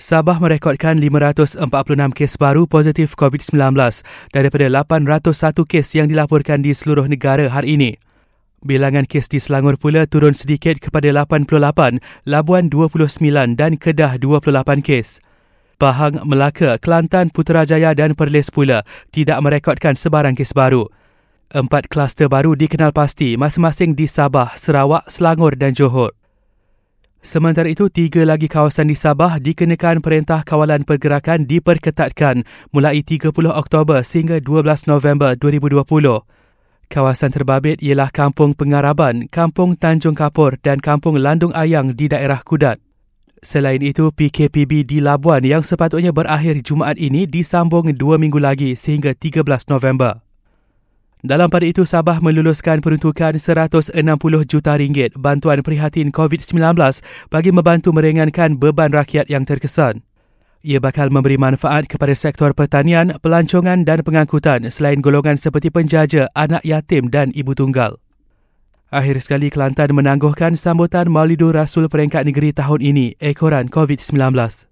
Sabah merekodkan 546 kes baru positif COVID-19 daripada 801 kes yang dilaporkan di seluruh negara hari ini. Bilangan kes di Selangor pula turun sedikit kepada 88, Labuan 29 dan Kedah 28 kes. Pahang, Melaka, Kelantan, Putrajaya dan Perlis pula tidak merekodkan sebarang kes baru. Empat kluster baru dikenal pasti masing-masing di Sabah, Sarawak, Selangor dan Johor. Sementara itu, tiga lagi kawasan di Sabah dikenakan Perintah Kawalan Pergerakan diperketatkan mulai 30 Oktober sehingga 12 November 2020. Kawasan terbabit ialah Kampung Pengaraban, Kampung Tanjung Kapur dan Kampung Landung Ayang di daerah Kudat. Selain itu, PKPB di Labuan yang sepatutnya berakhir Jumaat ini disambung dua minggu lagi sehingga 13 November. Dalam pada itu, Sabah meluluskan peruntukan 160 juta ringgit bantuan prihatin COVID-19 bagi membantu meringankan beban rakyat yang terkesan. Ia bakal memberi manfaat kepada sektor pertanian, pelancongan dan pengangkutan selain golongan seperti penjaja, anak yatim dan ibu tunggal. Akhir sekali Kelantan menangguhkan sambutan Maulidur Rasul Peringkat Negeri tahun ini, ekoran COVID-19.